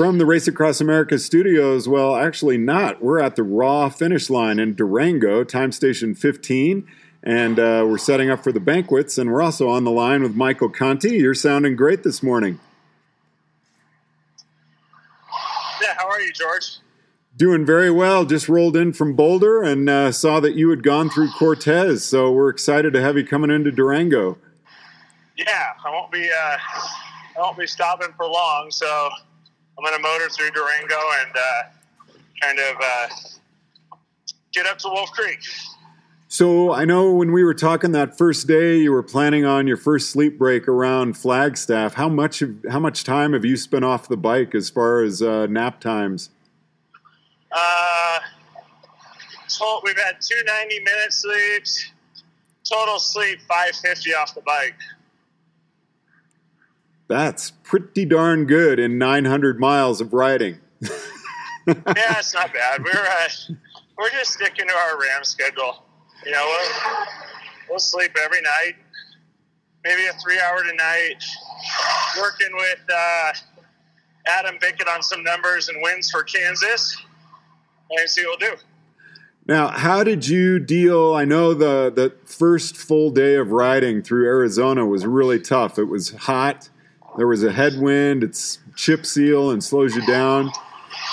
From the Race Across America studios, well, actually not. We're at the Raw finish line in Durango, time station 15, and uh, we're setting up for the banquets. And we're also on the line with Michael Conti. You're sounding great this morning. Yeah, how are you, George? Doing very well. Just rolled in from Boulder and uh, saw that you had gone through Cortez. So we're excited to have you coming into Durango. Yeah, I won't be. Uh, I won't be stopping for long. So I'm going to motor through Durango and uh, kind of uh, get up to Wolf Creek. So I know when we were talking that first day, you were planning on your first sleep break around Flagstaff. How much of, how much time have you spent off the bike as far as uh, nap times? Uh, total, we've had two 90 minute sleeps. Total sleep 550 off the bike. That's pretty darn good in 900 miles of riding. yeah, it's not bad. We're uh, we're just sticking to our RAAM schedule. You know, we'll, we'll sleep every night, maybe a three hour tonight. Working with uh, Adam Bickett on some numbers and wins for Kansas, and see what we'll do. Now, how did you deal? I know the the first full day of riding through Arizona was really tough. It was hot there was a headwind, it's chip seal and slows you down.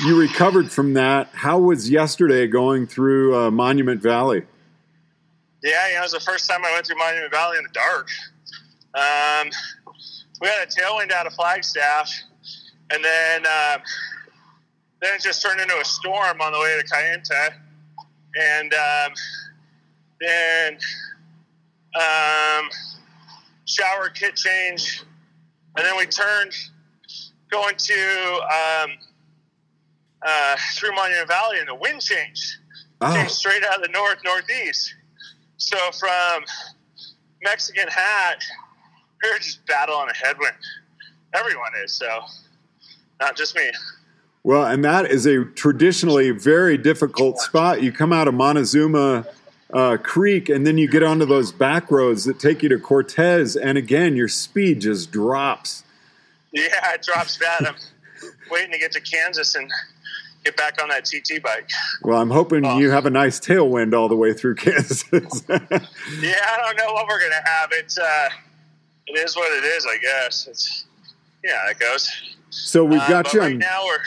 You recovered from that. How was yesterday going through uh, Monument Valley? Yeah, you know, it was the first time I went through Monument Valley in the dark. Um, we had a tailwind out of Flagstaff, and then uh, then it just turned into a storm on the way to Kayenta, and um, then um, shower kit change and then we turned going to um, uh, through Monument Valley, and the wind changed. Oh. Came straight out of the north northeast. So from Mexican Hat, we are just battling a headwind. Everyone is so, not just me. Well, and that is a traditionally very difficult spot. You come out of Montezuma uh, Creek, and then you get onto those back roads that take you to Cortez, and again, your speed just drops. Yeah, it drops bad. I'm waiting to get to Kansas and get back on that TT bike. Well, I'm hoping oh. you have a nice tailwind all the way through Kansas. yeah, I don't know what we're gonna have. It's uh, it is what it is, I guess. It's yeah, it goes. So we've uh, got uh, you right on. Now we're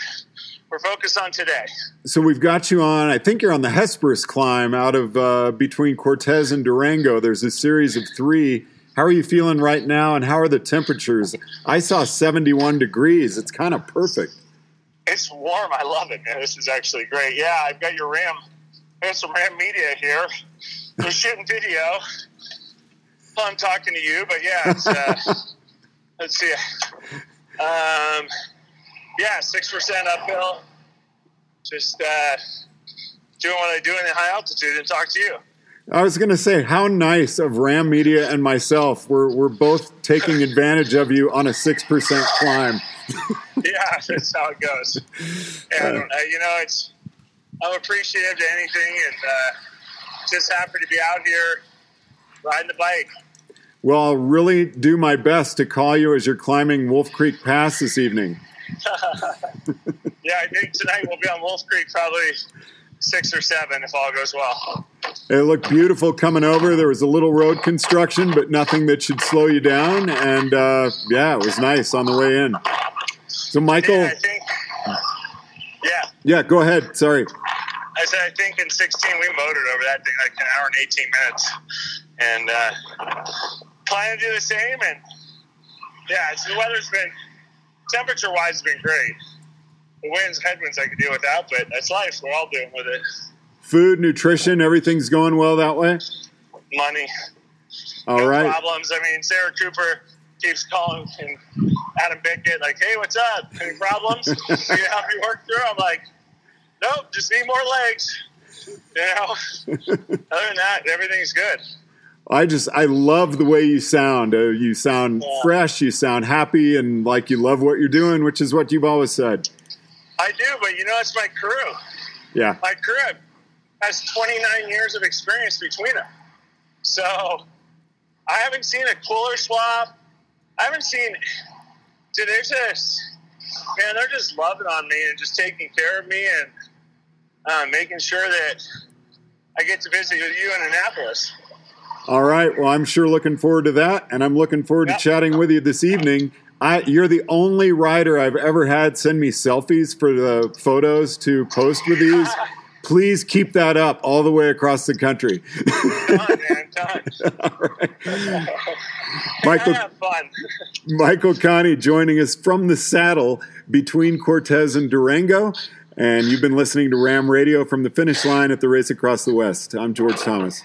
we're focused on today. So we've got you on. I think you're on the Hesperus climb out of uh, between Cortez and Durango. There's a series of three. How are you feeling right now, and how are the temperatures? I saw 71 degrees. It's kind of perfect. It's warm. I love it, man. This is actually great. Yeah, I've got your RAAM. I have some RAAM media here. We're shooting video. I'm talking to you, but yeah, uh, let's see. Um, yeah, six percent uphill. Just uh, doing what I do in the high altitude and talk to you. I was going to say how nice of RAAM Media and myself. We're we're both taking advantage of you on a six percent climb. yeah, that's how it goes. And uh, you know, it's I'm appreciative to anything, and uh, just happy to be out here riding the bike. Well, I'll really do my best to call you as you're climbing Wolf Creek Pass this evening. yeah, I think tonight we'll be on Wolf Creek probably six or seven if all goes well. It looked beautiful coming over. There was a little road construction, but nothing that should slow you down. And uh, yeah, it was nice on the way in. So, Michael. Yeah, I think Yeah, go ahead. Sorry. I said I think in 16 we motored over that thing like an hour and 18 minutes, and uh, plan to do the same. And yeah, it's, the weather's been temperature wise has been great. The winds, headwinds I can deal without, but that's life. We're all dealing with it. Food, nutrition, everything's going well that way. Money, All no right. problems. I mean, Sarah Cooper keeps calling and Adam Bickett like, "Hey, what's up? Any problems? Can you help me work through?" I'm like, "Nope, just need more legs." You know. Other than that, everything's good. I just I love the way you sound. Uh, you sound Yeah. fresh. You sound happy, and like you love what you're doing, which is what you've always said. I do, but you know, it's my crew. Yeah. My crew has 29 years of experience between them. So I haven't seen a cooler swap. I haven't seen. Dude, they're just man, they're just loving on me and just taking care of me and uh, making sure that I get to visit with you in Annapolis. All right. Well, I'm sure looking forward to that, and I'm looking forward to chatting with you this evening. I, you're the only rider I've ever had send me selfies for the photos to post with these. Please keep that up all the way across the country. Done, man, done. all right. Michael Michael Conti joining us from the saddle between Cortez and Durango. And you've been listening to RAAM Radio from the finish line at the race across the West. I'm George Thomas.